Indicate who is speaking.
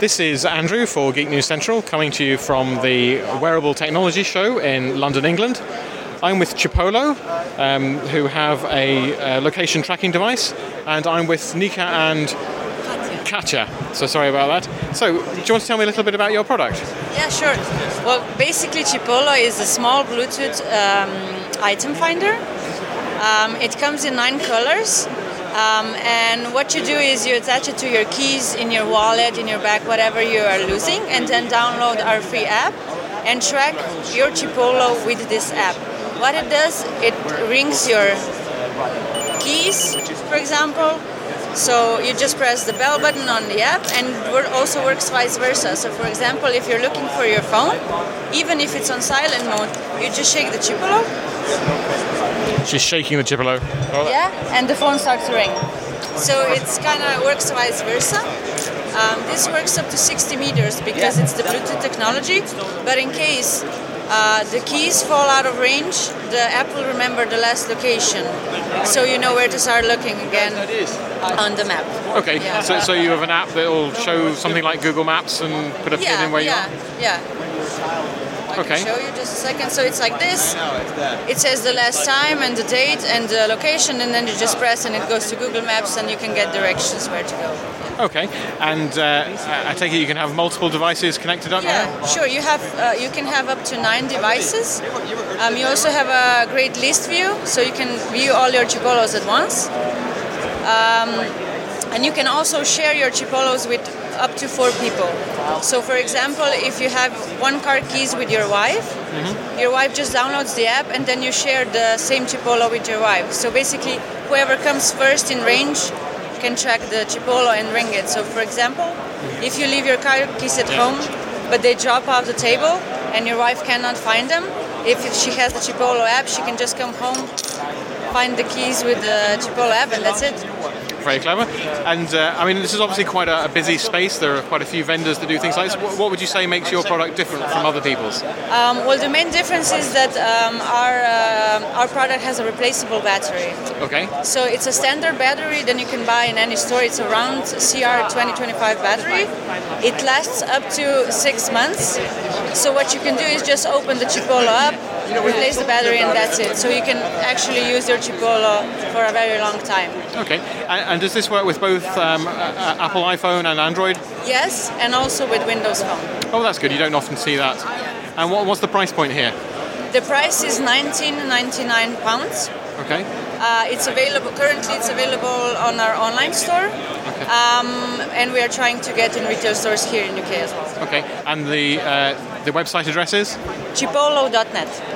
Speaker 1: This is Andrew for Geek News Central, coming to you from the Wearable Technology Show in London, England. I'm with Chipolo, um, who have a, location tracking device, and I'm with Nika and Katja. So sorry about that. So, do you want to tell me a little bit about your product?
Speaker 2: Yeah, sure. Well, basically, Chipolo is a small Bluetooth um, item finder. Um, it comes in nine colors. Um, and what you do is you attach it to your keys in your wallet, in your bag, whatever you are losing, and then download our free app and track your Chipolo with this app. What it does, it rings your keys, for example. So you just press the bell button on the app, and it also works vice versa. So, for example, if you're looking for your phone, even if it's on silent mode, you just shake the Chipolo.
Speaker 1: She's shaking the Chipolo.
Speaker 2: Oh. Yeah, and the phone starts to ring. So it's kind of works vice versa. Um, this works up to 60 meters because it's the Bluetooth technology. But in case uh, the keys fall out of range, the app will remember the last location, so you know where to start looking again on the map.
Speaker 1: Okay, yeah. so, so you have an app that will show something like Google Maps and put a
Speaker 2: yeah,
Speaker 1: pin in where
Speaker 2: yeah,
Speaker 1: you are?
Speaker 2: Yeah, I
Speaker 1: okay.
Speaker 2: can show you just a second. So it's like this. It says the last time and the date and the location, and then you just press and it goes to Google Maps, and you can get directions where to go.
Speaker 1: Okay, and uh, I take it you can have multiple devices connected up
Speaker 2: yeah,
Speaker 1: there.
Speaker 2: sure. You have uh, you can have up to nine devices. Um, you also have a great list view, so you can view all your Chipolos at once. Um, and you can also share your Chipolos with up to four people. So, for example, if you have one car keys with your wife, mm-hmm. your wife just downloads the app and then you share the same Chipolo with your wife. So, basically, whoever comes first in range can track the Chipolo and ring it. So, for example, if you leave your car keys at home, but they drop off the table and your wife cannot find them, if she has the Chipolo app, she can just come home, find the keys with the Chipolo app, and that's it
Speaker 1: very clever. And uh, I mean, this is obviously quite a, a, busy space. There are quite a few vendors that do things like this. What, what would you say makes your product different from other people's?
Speaker 2: Um, well, the main difference is that um, our uh, our product has a replaceable battery.
Speaker 1: Okay.
Speaker 2: So it's a standard battery that you can buy in any store. It's a round CR 2025 battery. It lasts up to six months. So what you can do is just open the Chipolo up replace the battery, and that's it. So you can actually use your Chipolo for a very long time.
Speaker 1: Okay. And, and does this work with both um, uh, Apple iPhone and Android?
Speaker 2: Yes, and also with Windows Phone.
Speaker 1: Oh, that's good. You don't often see that. And what, what's the price point here?
Speaker 2: The price is 19.99 pounds.
Speaker 1: Okay.
Speaker 2: Uh, it's available currently. It's available on our online store, okay. um, and we are trying to get in retail stores here in UK as well.
Speaker 1: Okay. And the uh, the website address is
Speaker 2: chipolo.net.